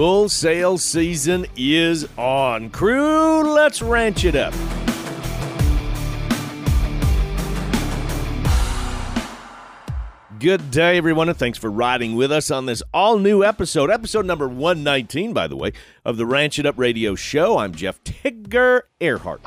Bull sale season is on. Crew, let's ranch it up. Good day, everyone, and thanks for riding with us on this all new episode, episode number 119, by the way, of the Ranch It Up Radio Show. I'm Jeff Tigger Earhart.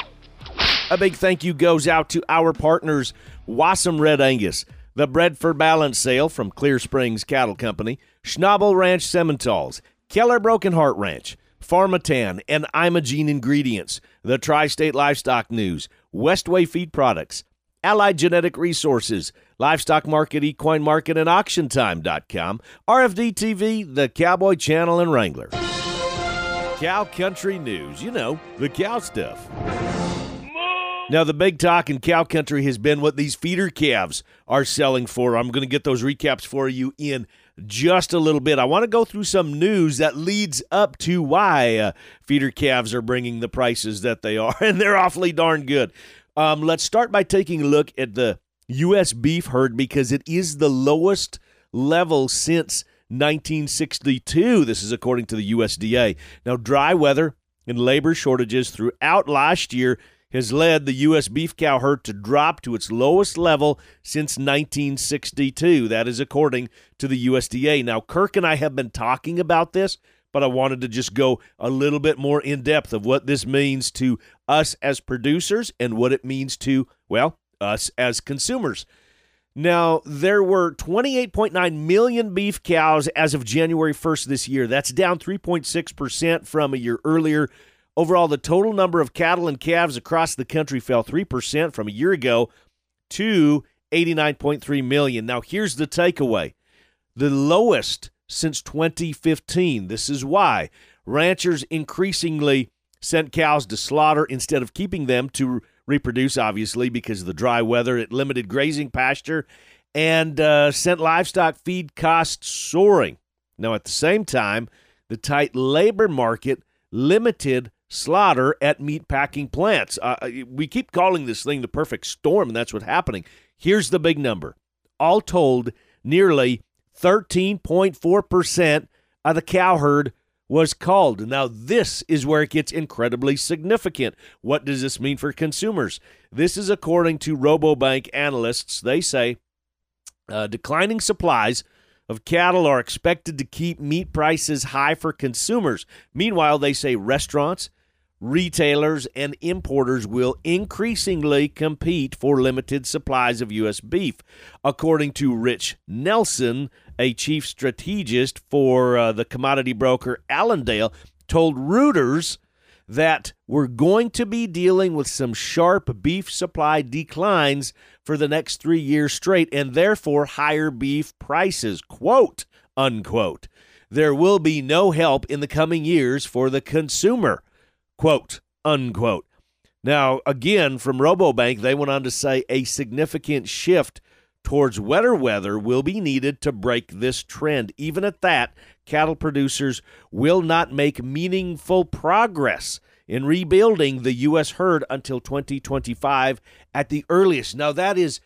A big thank you goes out to our partners, Wassom Red Angus, the Bred for Balance sale from Clear Springs Cattle Company, Schnabel Ranch Simmentals, Keller Broken Heart Ranch, Pharmatan, and Imogene Ingredients, the Tri State Livestock News, Westway Feed Products, Allied Genetic Resources, Livestock Market, Equine Market, and AuctionTime.com, RFD TV, the Cowboy Channel, and Wrangler. Cow Country News, you know, the cow stuff. Now, the big talk in cow country has been what these feeder calves are selling for. I'm going to get those recaps for you in just a little bit. I want to go through some news that leads up to why uh, feeder calves are bringing the prices that they are, and they're awfully darn good. Um, let's start by taking a look at the U.S. beef herd because it is the lowest level since 1962. This is according to the USDA. Now, dry weather and labor shortages throughout last year has led the U.S. beef cow herd to drop to its lowest level since 1962. That is according to the USDA. Now, Kirk and I have been talking about this but I wanted to just go a little bit more in depth of what this means to us as producers and what it means to, well, us as consumers. Now, there were 28.9 million beef cows as of January 1st this year. That's down 3.6% from a year earlier. Overall, the total number of cattle and calves across the country fell 3% from a year ago to 89.3 million. Now, here's the takeaway the lowest since 2015. This is why ranchers increasingly sent cows to slaughter instead of keeping them to reproduce, obviously, because of the dry weather. It limited grazing pasture and uh, sent livestock feed costs soaring. Now, at the same time, the tight labor market limited slaughter at meat packing plants. Uh, uh we keep calling this thing the perfect storm, and that's what's happening. Here's the big number. All told, nearly 13.4% of the cow herd was culled. Now, this is where it gets incredibly significant. What does this mean for consumers? This is according to Rabobank analysts. They say uh, declining supplies of cattle are expected to keep meat prices high for consumers. Meanwhile, they say restaurants, retailers, and importers will increasingly compete for limited supplies of U.S. beef. According to Rich Nelson, a chief strategist for uh, the commodity broker Allendale, told Reuters that we're going to be dealing with some sharp beef supply declines for the next three years straight and therefore higher beef prices. Quote, unquote. There will be no help in the coming years for the consumer. Quote, unquote. Now, again, from Rabobank, they went on to say a significant shift towards wetter weather will be needed to break this trend. Even at that, cattle producers will not make meaningful progress in rebuilding the U.S. herd until 2025 at the earliest. Now, that is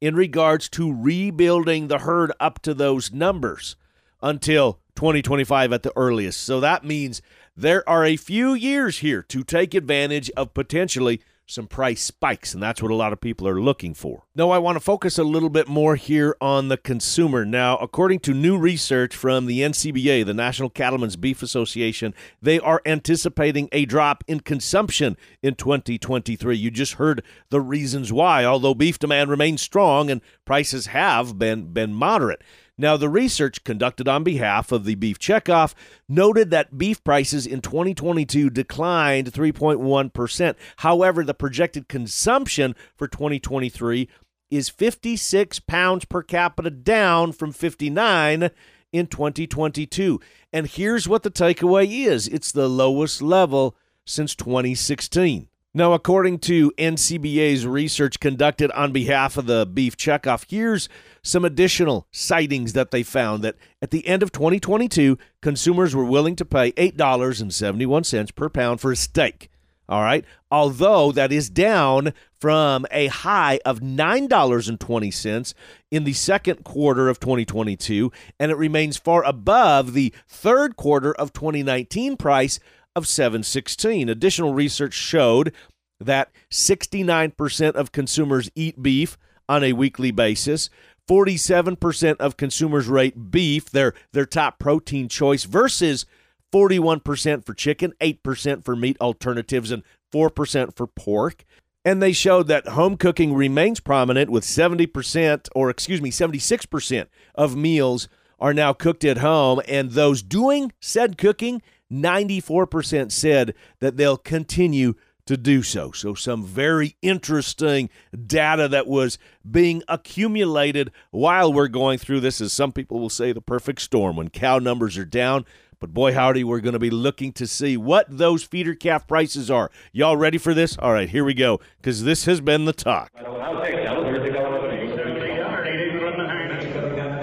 in regards to rebuilding the herd up to those numbers until 2025 at the earliest. So that means there are a few years here to take advantage of potentially some price spikes, and that's what a lot of people are looking for. No, I want to focus a little bit more here on the consumer. Now, according to new research from the NCBA, the National Cattlemen's Beef Association, they are anticipating a drop in consumption in 2023. You just heard the reasons why, although beef demand remains strong and prices have been, been moderate. Now, the research conducted on behalf of the Beef Checkoff noted that beef prices in 2022 declined 3.1%. However, the projected consumption for 2023 is 56 pounds per capita, down from 59 in 2022. And here's what the takeaway is it's the lowest level since 2016. Now, according to NCBA's research conducted on behalf of the Beef Checkoff, here's some additional sightings that they found that at the end of 2022, consumers were willing to pay $8.71 per pound for a steak. All right. Although that is down from a high of $9.20 in the second quarter of 2022, and it remains far above the third quarter of 2019 price of 716. Additional research showed that 69% of consumers eat beef on a weekly basis. 47% of consumers rate beef their their top protein choice versus 41% for chicken, 8% for meat alternatives, and 4% for pork. And they showed that home cooking remains prominent with 70%, or excuse me, 76% of meals are now cooked at home. And those doing said cooking, 94% said that they'll continue to do so. So, some very interesting data that was being accumulated while we're going through this, as some people will say, the perfect storm when cow numbers are down. But boy, howdy, we're going to be looking to see what those feeder calf prices are. Y'all ready for this? All right, here we go, because this has been the talk.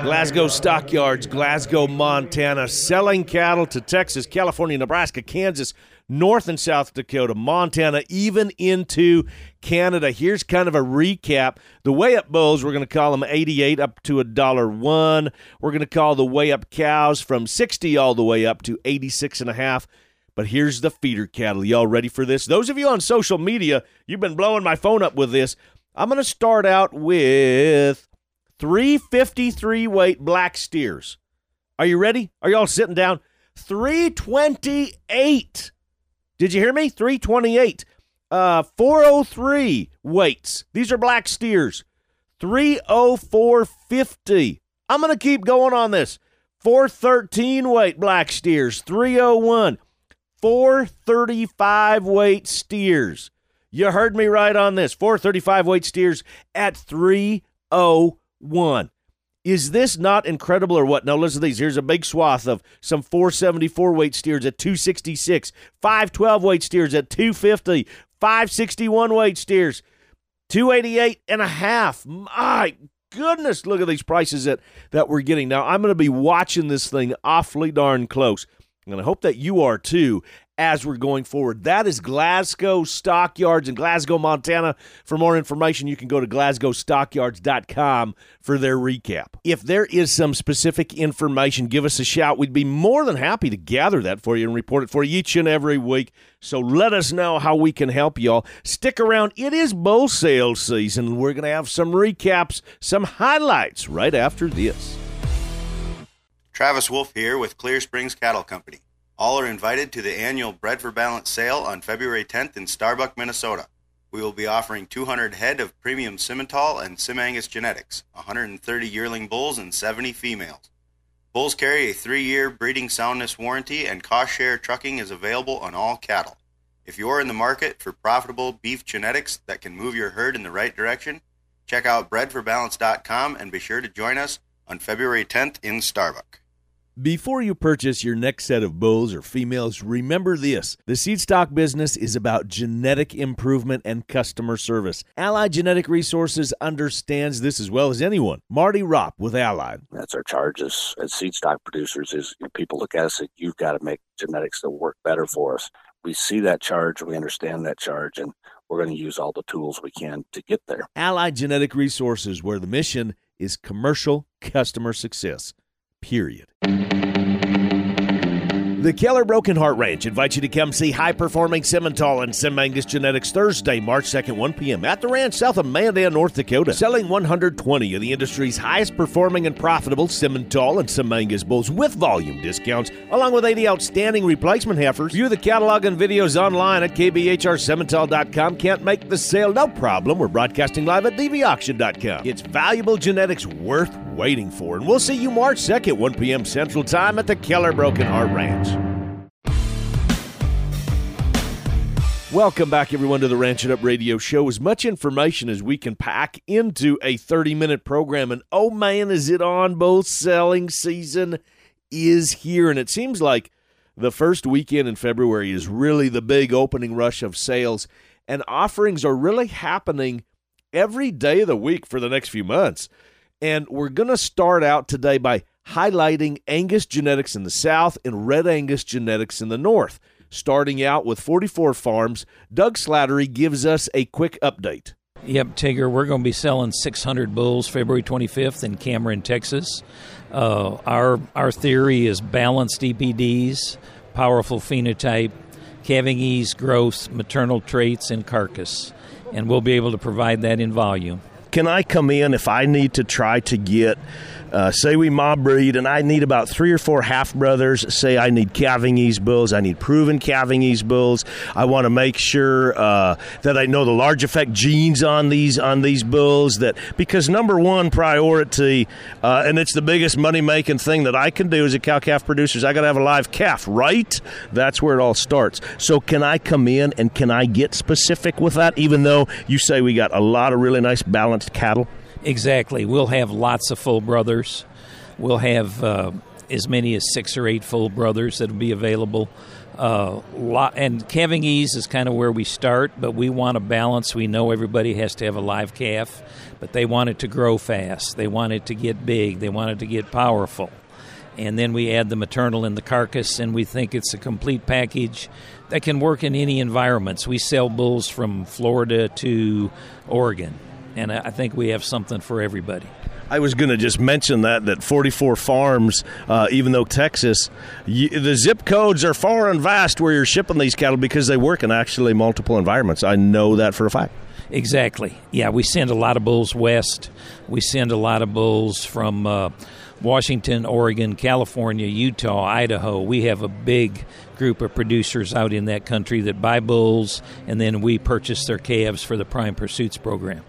Glasgow Stockyards, Glasgow, Montana, selling cattle to Texas, California, Nebraska, Kansas, North and South Dakota, Montana, even into Canada. Here's kind of a recap. The way up bulls, we're going to call them 88 up to a dollar one. We're going to call the way up cows from 60 all the way up to 86 and a half. But here's the feeder cattle. Y'all ready for this? Those of you on social media, you've been blowing my phone up with this. I'm going to start out with 353 weight black steers. Are you ready? Are y'all sitting down? 328 did you hear me? 328. Uh, 403 weights. These are black steers. 304.50. I'm going to keep going on this. 413 weight black steers. 301. 435 weight steers. You heard me right on this. 435 weight steers at 301. Is this not incredible or what? Now listen to these. Here's a big swath of some 474 weight steers at 266, 512 weight steers at 250, 561 weight steers, 288 and a half. My goodness, look at these prices that, that we're getting. Now I'm going to be watching this thing awfully darn close. And I hope that you are too as we're going forward. That is Glasgow Stockyards in Glasgow, Montana. For more information, you can go to glasgowstockyards.com for their recap. If there is some specific information, give us a shout. We'd be more than happy to gather that for you and report it for you each and every week. So let us know how we can help y'all. Stick around. It is bull sale season. We're going to have some recaps, some highlights right after this. Travis Wolf here with Clear Springs Cattle Company. All are invited to the annual Bred for Balance sale on February 10th in Starbuck, Minnesota. We will be offering 200 head of premium Simmental and Simangus genetics, 130 yearling bulls, and 70 females. Bulls carry a three year breeding soundness warranty, and cost share trucking is available on all cattle. If you are in the market for profitable beef genetics that can move your herd in the right direction, check out bredforbalance.com and be sure to join us on February 10th in Starbuck. Before you purchase your next set of bulls or females, remember this. The seed stock business is about genetic improvement and customer service. Allied Genetic Resources understands this as well as anyone. Marty Ropp with Allied. That's our charge as, as seed stock producers is you know, people look at us and you've got to make genetics that work better for us. We see that charge, we understand that charge, and we're going to use all the tools we can to get there. Allied Genetic Resources, where the mission is commercial customer success period. The Keller Broken Heart Ranch invites you to come see high performing Simmental and Simangus Genetics Thursday, March 2nd, 1 p.m. at the ranch south of Mandan, North Dakota. Selling 120 of the industry's highest performing and profitable Simmental and Simangus bulls with volume discounts, along with 80 outstanding replacement heifers. View the catalog and videos online at kbhrsimmental.com. Can't make the sale? No problem. We're broadcasting live at dvauction.com. It's valuable genetics worth waiting for. And we'll see you March 2nd, 1 p.m. Central Time at the Keller Broken Heart Ranch. Welcome back, everyone, to the Ranch It Up Radio Show. As much information as we can pack into a 30 minute program. And oh man, is it on? Both selling season is here. And it seems like the first weekend in February is really the big opening rush of sales. And offerings are really happening every day of the week for the next few months. And we're going to start out today by highlighting Angus genetics in the South and Red Angus genetics in the North. Starting out with 44 farms. Doug Slattery gives us a quick update. Yep, Tigger, we're going to be selling 600 bulls February 25th in Cameron, Texas. Uh, our our theory is balanced EPDs, powerful phenotype, calving ease, growth, maternal traits, and carcass, and we'll be able to provide that in volume. Can I come in if I need to try to get uh, say we mob breed, and I need about three or four half brothers. Say I need calving ease bulls. I need proven calving ease bulls. I want to make sure uh, that I know the large effect genes on these on these bulls. That because number one priority, uh, and it's the biggest money making thing that I can do as a cow calf producer. Is I got to have a live calf, right? That's where it all starts. So can I come in and can I get specific with that? Even though you say we got a lot of really nice balanced cattle. Exactly. We'll have lots of full brothers. We'll have uh, as many as six or eight full brothers that'll be available. Uh, lot, and calving ease is kind of where we start, but we want a balance. We know everybody has to have a live calf, but they want it to grow fast. They want it to get big. They want it to get powerful. And then we add the maternal and the carcass, and we think it's a complete package that can work in any environments. We sell bulls from Florida to Oregon and I think we have something for everybody. I was going to just mention that that 44 farms, uh, even though Texas, you, the zip codes are far and vast where you're shipping these cattle because they work in actually multiple environments. I know that for a fact. Exactly. Yeah, we send a lot of bulls west. We send a lot of bulls from uh, Washington, Oregon, California, Utah, Idaho. We have a big group of producers out in that country that buy bulls, and then we purchase their calves for the Prime Pursuits program.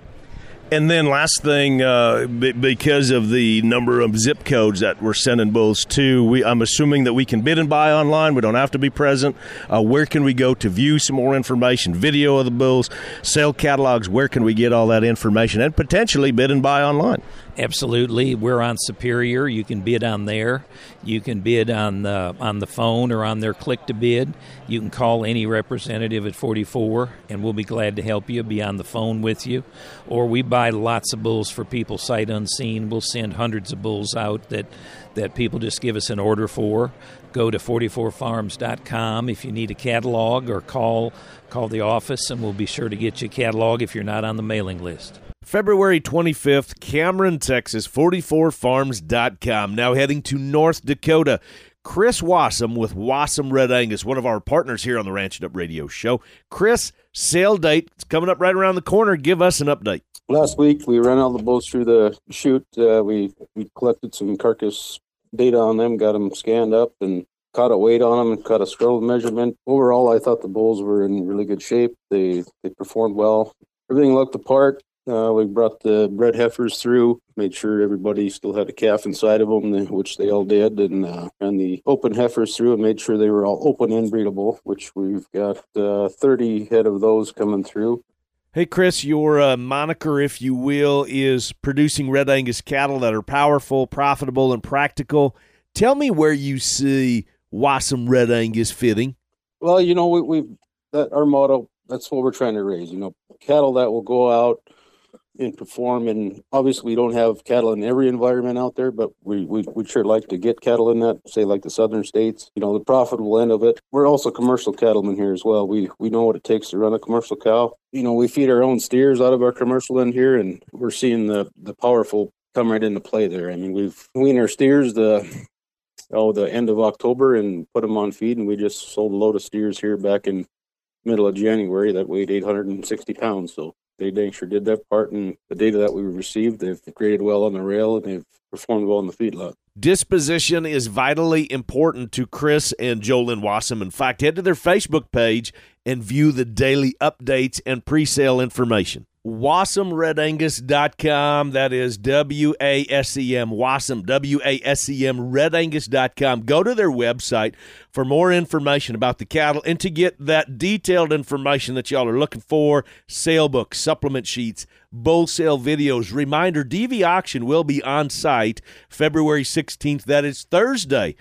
And then last thing, uh, because of the number of zip codes that we're sending bulls to, we, I'm assuming that we can bid and buy online. We don't have to be present. Uh, where can we go to view some more information, video of the bulls, sale catalogs? Where can we get all that information and potentially bid and buy online? Absolutely, we're on Superior. You can bid on there. You can bid on the on the phone or on their click to bid. You can call any representative at 44, and we'll be glad to help you. Be on the phone with you, or we buy lots of bulls for people sight unseen. We'll send hundreds of bulls out that that people just give us an order for. Go to 44farms.com if you need a catalog, or call call the office, and we'll be sure to get you a catalog if you're not on the mailing list. February 25th, Cameron, Texas, 44farms.com. Now heading to North Dakota. Chris Wasem with Wasem Red Angus, one of our partners here on the Ranch It Up Radio Show. Chris, sale date it's coming up right around the corner. Give us an update. Last week we ran all the bulls through the chute. Uh, we we collected some carcass data on them, got them scanned up, and caught a weight on them and caught a scroll measurement. Overall, I thought the bulls were in really good shape. They they performed well. Everything looked the part. Uh, we brought the bred heifers through, made sure everybody still had a calf inside of them, which they all did, and uh, ran the open heifers through and made sure they were all open inbreedable, which we've got uh, 30 head of those coming through. Hey, Chris, your uh, moniker, if you will, is producing Red Angus cattle that are powerful, profitable, and practical. Tell me where you see Wasem Red Angus fitting. Well, you know, we, we've that our motto. That's what we're trying to raise. You know, cattle that will go out and perform. And obviously, we don't have cattle in every environment out there, but we we would sure like to get cattle in that, say like the southern states. You know, the profitable end of it. We're also commercial cattlemen here as well. We we know what it takes to run a commercial cow. You know, we feed our own steers out of our commercial end here, and we're seeing the the powerful come right into play there. I mean, we've weaned our steers the oh the end of October and put them on feed, and we just sold a load of steers here back in middle of January that weighed 860 pounds. So they dang sure did that part. And the data that we received, they've graded well on the rail and they've performed well in the feedlot. Disposition is vitally important to Chris and Jolyn Wasem. In fact, head to their Facebook page and view the daily updates and pre sale information. WasemRedAngus.com. That is W A S E M, Wasem, W A S E M, RedAngus.com. Go to their website for more information about the cattle and to get that detailed information that y'all are looking for sale books, supplement sheets, bull sale videos. Reminder DV auction will be on site February 16th. That is Thursday.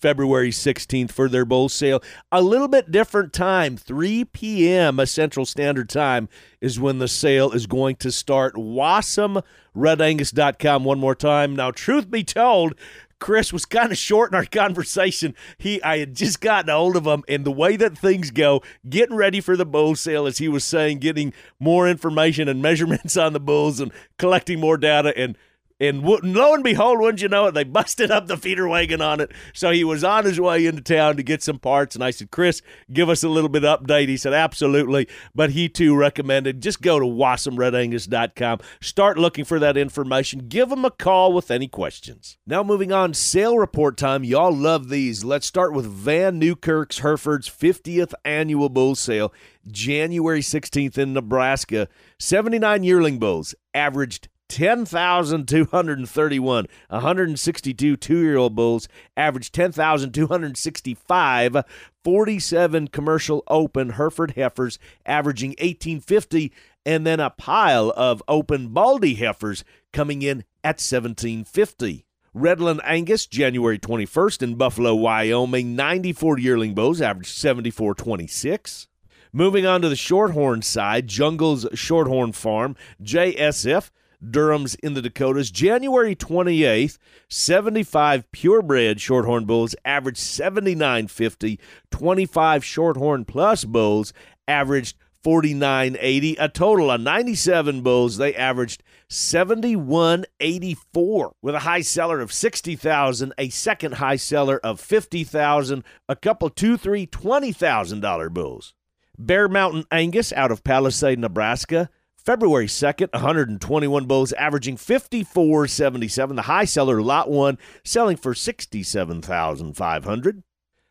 February 16th for their bull sale. A little bit different time, 3 p.m. a Central Standard Time is when the sale is going to start. WasemRedAngus.com one more time. Now, truth be told, Chris was kind of short in our conversation. He, I had just gotten a hold of him, and the way that things go, getting ready for the bull sale, as he was saying, getting more information and measurements on the bulls and collecting more data and and lo and behold, wouldn't you know it, they busted up the feeder wagon on it. So he was on his way into town to get some parts. And I said, Chris, give us a little bit of update. He said, absolutely. But he too recommended just go to wasemredangus.com, start looking for that information, give them a call with any questions. Now, moving on, sale report time. Y'all love these. Let's start with Van Newkirk's Herefords 50th annual bull sale, January 16th in Nebraska. 79 yearling bulls averaged 10,231. 162 two year old bulls averaged 10,265. 47 commercial open Hereford heifers averaging 1850. And then a pile of open Baldy heifers coming in at 1750. Redland Angus, January 21st in Buffalo, Wyoming. 94 yearling bulls averaged 7426. Moving on to the Shorthorn side, Jungle's Shorthorn Farm, JSF Durham's in the Dakotas. January 28th, 75 purebred shorthorn bulls averaged 79.50. 25 shorthorn plus bulls averaged 49.80. A total of 97 bulls, they averaged 71.84 with a high seller of 60,000, a second high seller of 50,000, a couple two, three, $20,000 bulls. Bear Mountain Angus out of Palisade, Nebraska February 2nd, 121 bulls averaging 54.77. The high seller, lot 1, selling for 67,500.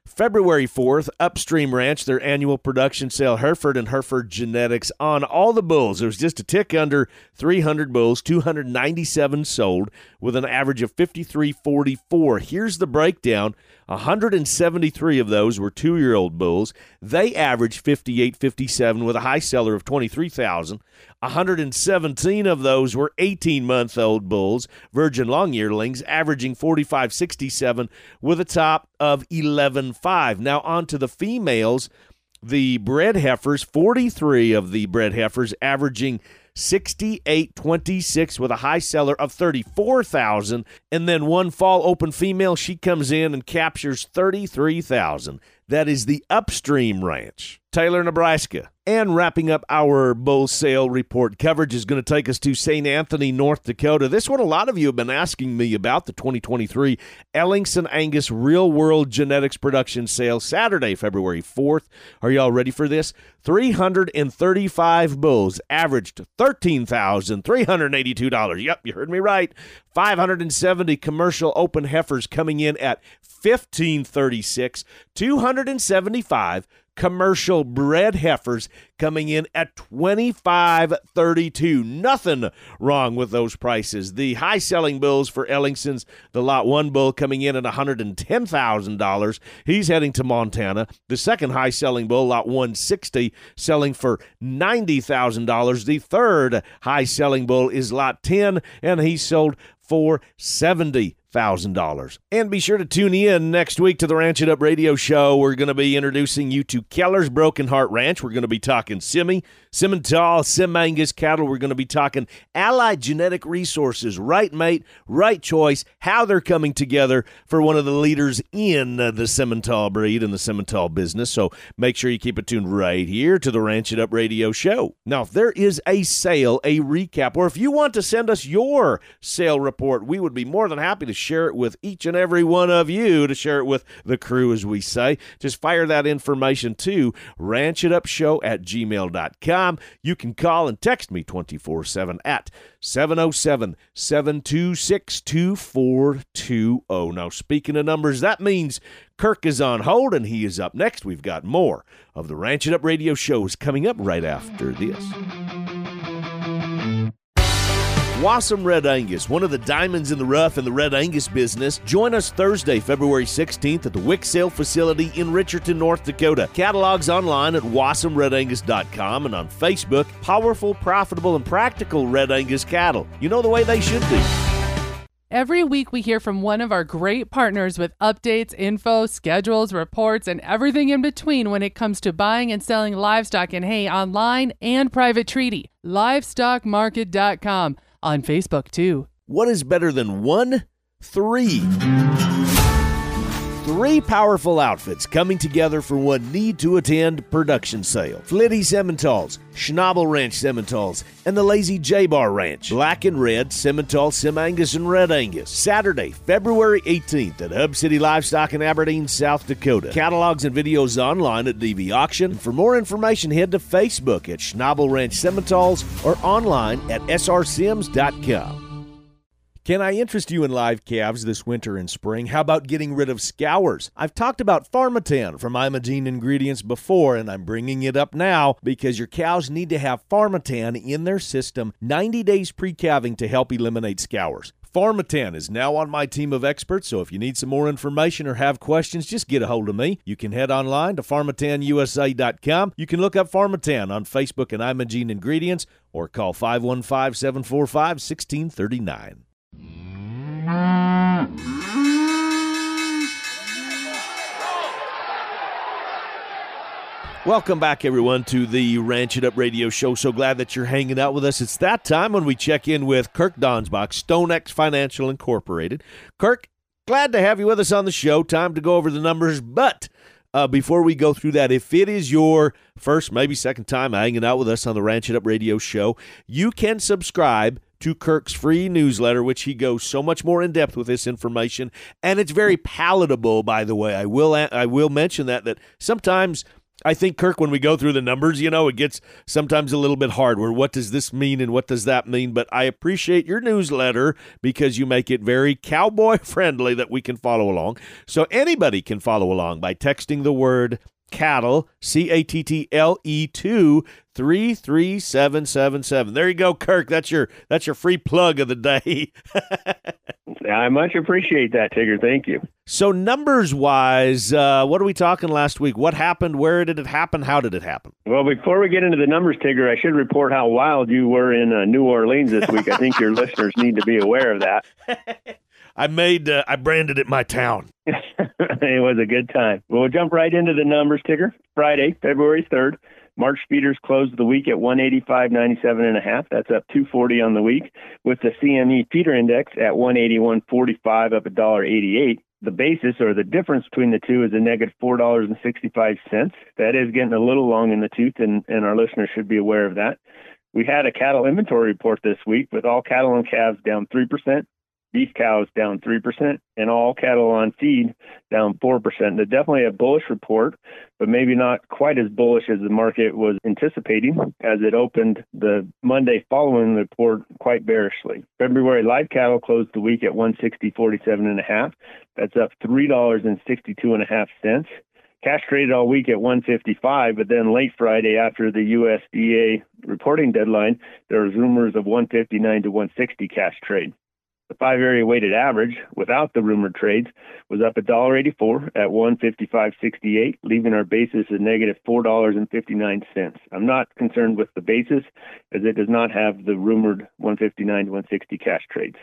February 4th, Upstream Ranch, their annual production sale, Hereford and Hereford Genetics on all the bulls. There was just a tick under 300 bulls, 297 sold with an average of 53.44. Here's the breakdown 173 of those were two year old bulls. They averaged 58.57 with a high seller of 23,000. 117 of those were 18 month old bulls, virgin long yearlings, averaging 45.67 with a top of 11.5. Now, on to the females. The bred heifers, 43 of the bred heifers, averaging 6826 with a high seller of 34,000 and then one fall open female she comes in and captures 33,000 that is the upstream ranch. Taylor Nebraska and wrapping up our bull sale report coverage is going to take us to St. Anthony, North Dakota. This one, a lot of you have been asking me about the 2023 Ellingson Angus Real World Genetics Production Sale, Saturday, February 4th. Are y'all ready for this? 335 bulls averaged $13,382. Yep, you heard me right. 570 commercial open heifers coming in at 1536. 275 commercial bred heifers coming in at 25.32. Nothing wrong with those prices. The high selling bulls for Ellingson's, the lot 1 bull coming in at $110,000. He's heading to Montana. The second high selling bull, lot 160, selling for $90,000. The third high selling bull is lot 10 and he sold for 70 $1,000. And be sure to tune in next week to the Ranch It Up radio show. We're going to be introducing you to Keller's Broken Heart Ranch. We're going to be talking Simi, Simmental, Sim Angus cattle. We're going to be talking Allied Genetic Resources, right mate, right choice, how they're coming together for one of the leaders in uh, the Simmental breed and the Simmental business. So make sure you keep it tuned right here to the Ranch It Up radio show. Now, if there is a sale, a recap, or if you want to send us your sale report, we would be more than happy to share it with each and every one of you, to share it with the crew, as we say. Just fire that information to ranchitupshow at gmail.com. You can call and text me 24 7 at 707 726 2420. Now, speaking of numbers, that means Kirk is on hold and he is up next. We've got more of the Ranch It Up radio shows coming up right after this. Wasem Red Angus, one of the diamonds in the rough in the Red Angus business. Join us Thursday, February 16th at the Wick Sale Facility in Richardton, North Dakota. Catalogs online at wasemredangus.com and on Facebook. Powerful, profitable, and practical Red Angus cattle. You know the way they should be. Every week, we hear from one of our great partners with updates, info, schedules, reports, and everything in between when it comes to buying and selling livestock and hay online and private treaty. Livestockmarket.com on Facebook too. What is better than one Three. Three powerful outfits coming together for one need to attend production sale. Flitty Simmentals, Schnabel Ranch Simmentals, and the Lazy J Bar Ranch. Black and Red, Simmental, Sim Angus, and Red Angus. Saturday, February 18th at Hub City Livestock in Aberdeen, South Dakota. Catalogs and videos online at DV Auction. For more information, head to Facebook at Schnabel Ranch Simmentals or online at srsims.com. Can I interest you in live calves this winter and spring? How about getting rid of scours? I've talked about Pharmatan from Imogene Ingredients before, and I'm bringing it up now because your cows need to have Pharmatan in their system 90 days pre calving to help eliminate scours. Pharmatan is now on my team of experts, so if you need some more information or have questions, just get a hold of me. You can head online to pharmatanusa.com. You can look up Pharmatan on Facebook and Imogene Ingredients or call 515 745 1639. Welcome back, everyone, to the Ranch It Up radio show. So glad that you're hanging out with us. It's that time when we check in with Kirk Donsbach, StoneX Financial Incorporated. Kirk, glad to have you with us on the show. Time to go over the numbers, but uh, before we go through that, if it is your first, maybe second time hanging out with us on the Ranch It Up radio show, you can subscribe to Kirk's free newsletter, which he goes so much more in depth with this information, and it's very palatable. By the way, I will I will mention that that sometimes I think Kirk, when we go through the numbers, you know, it gets sometimes a little bit hard. Where what does this mean and what does that mean? But I appreciate your newsletter because you make it very cowboy friendly that we can follow along. So anybody can follow along by texting the word cattle C A T T L E two three three seven seven seven. There you go, Kirk. That's your that's your free plug of the day. I much appreciate that, Tigger. Thank you. So numbers wise, uh, what are we talking last week? What happened? Where did it happen? How did it happen? Well, before we get into the numbers, Tigger, I should report how wild you were in uh, New Orleans this week. I think your listeners need to be aware of that. I made uh, I branded it my town. it was a good time. We'll jump right into the numbers, Tigger. Friday, February 3rd. March feeders closed the week at 185.97 and a half. That's up 240 on the week, with the CME feeder index at 181.45, up a dollar 88. The basis or the difference between the two is a negative four dollars and sixty-five cents. That is getting a little long in the tooth, and, and our listeners should be aware of that. We had a cattle inventory report this week with all cattle and calves down three percent, beef cows down 3%, and all cattle on feed down 4%. They're definitely a bullish report, but maybe not quite as bullish as the market was anticipating as it opened the Monday following the report quite bearishly. February live cattle closed the week at 160.47.5. That's up $3.62.5. Cash traded all week at 155, but then late Friday after the USDA reporting deadline, there was rumors of 159 to 160 cash trade. The five area weighted average without the rumored trades was up $1.84 at 155.68, leaving our basis at negative $4.59. I'm not concerned with the basis as it does not have the rumored 159 to 160 cash trades.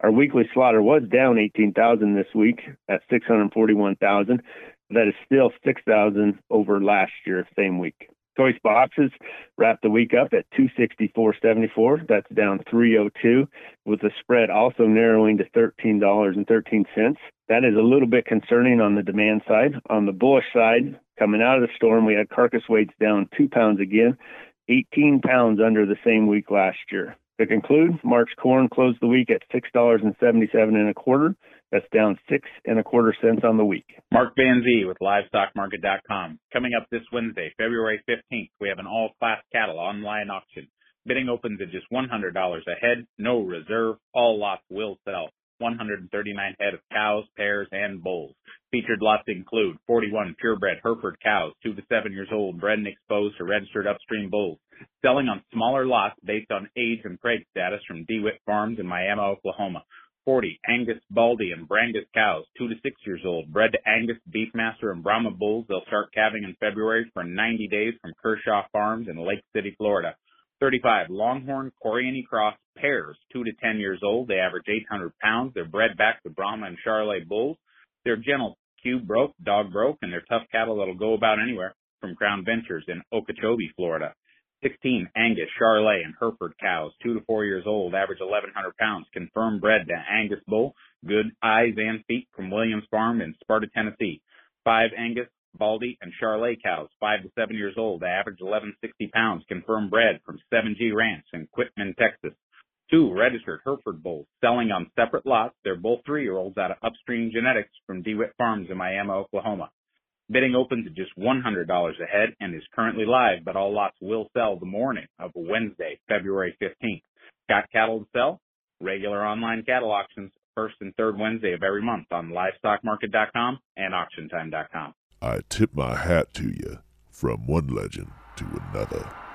Our weekly slaughter was down 18,000 this week at 641,000. That is still 6,000 over last year, same week. Choice boxes wrapped the week up at 264.74. That's down 302, with the spread also narrowing to $13.13. That is a little bit concerning on the demand side. On the bullish side, coming out of the storm, we had carcass weights down two pounds again, 18 pounds under the same week last year. To conclude, March corn closed the week at $6.77 and a quarter. That's down six and a quarter cents on the week. Mark Van Zee with LivestockMarket.com. Coming up this Wednesday, February 15th, we have an all-class cattle online auction. Bidding opens at just $100 a head, no reserve. All lots will sell. 139 head of cows, pairs, and bulls. Featured lots include 41 purebred Hereford cows, 2 to 7 years old, bred and exposed to registered upstream bulls. Selling on smaller lots based on age and preg status from DeWitt Farms in Miami, Oklahoma. 40 Angus Baldy and Brangus cows, 2 to 6 years old, bred to Angus Beefmaster and Brahma bulls. They'll start calving in February for 90 days from Kershaw Farms in Lake City, Florida. 35 Longhorn Corriente Cross pairs, 2 to 10 years old. They average 800 pounds. They're bred back to Brahma and Charolais bulls. They're gentle, cube broke, dog broke, and they're tough cattle that'll go about anywhere from Crown Ventures in Okeechobee, Florida. 16 Angus, Charolais, and Hereford cows, two to four years old, average 1,100 pounds, confirmed bred to Angus bull, good eyes and feet from Williams Farm in Sparta, Tennessee. Five Angus, Baldy, and Charolais cows, five to seven years old, average 1160 pounds, confirmed bred from 7G Ranch in Quitman, Texas. Two registered Hereford bulls selling on separate lots. They're both three-year-olds out of Upstream Genetics from DeWitt Farms in Miami, Oklahoma. Bidding opens at just $100 a head and is currently live, but all lots will sell the morning of Wednesday, February 15th. Got cattle to sell? Regular online cattle auctions, first and third Wednesday of every month on livestockmarket.com and auctiontime.com. I tip my hat to you from one legend to another.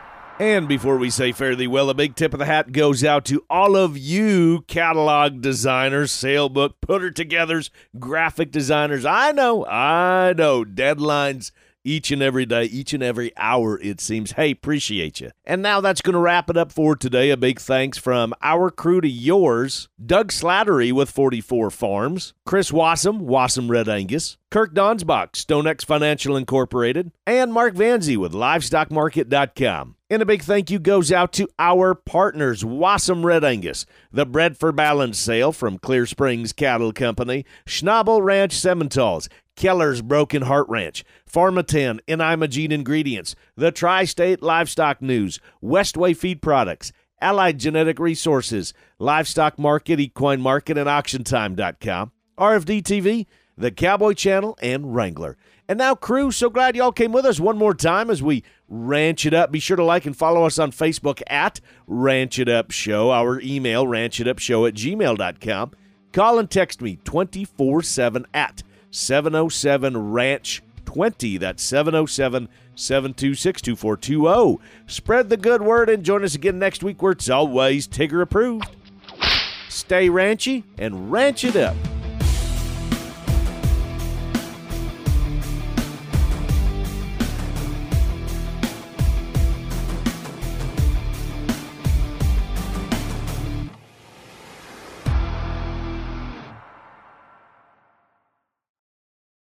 And before we say thee well, a big tip of the hat goes out to all of you catalog designers, sale book putter togethers, graphic designers. I know, I know, deadlines each and every day, each and every hour, it seems. Hey, appreciate you. And now that's going to wrap it up for today. A big thanks from our crew to yours Doug Slattery with 44 Farms, Chris Wasem, Wasem Red Angus, Kirk Donsbach, StoneX Financial Incorporated, and Mark Van Zee with LivestockMarket.com. And a big thank you goes out to our partners, Wasem Red Angus, the Bred for Balance sale from Clear Springs Cattle Company, Schnabel Ranch Simmentals, Keller's Broken Heart Ranch, Pharmatan and Imogene Ingredients, the Tri State Livestock News, Westway Feed Products, Allied Genetic Resources, Livestock Market, Equine Market, and AuctionTime.com, RFD TV, the Cowboy Channel, and Wrangler. And now, crew, so glad y'all came with us one more time as we ranch it up. Be sure to like and follow us on Facebook at Ranch It Up Show, our email, ranchitupshow at gmail.com. Call and text me 24 7 at 707 Ranch 20. That's 707 726 2420. Spread the good word and join us again next week where it's always Tigger approved. Stay ranchy and ranch it up.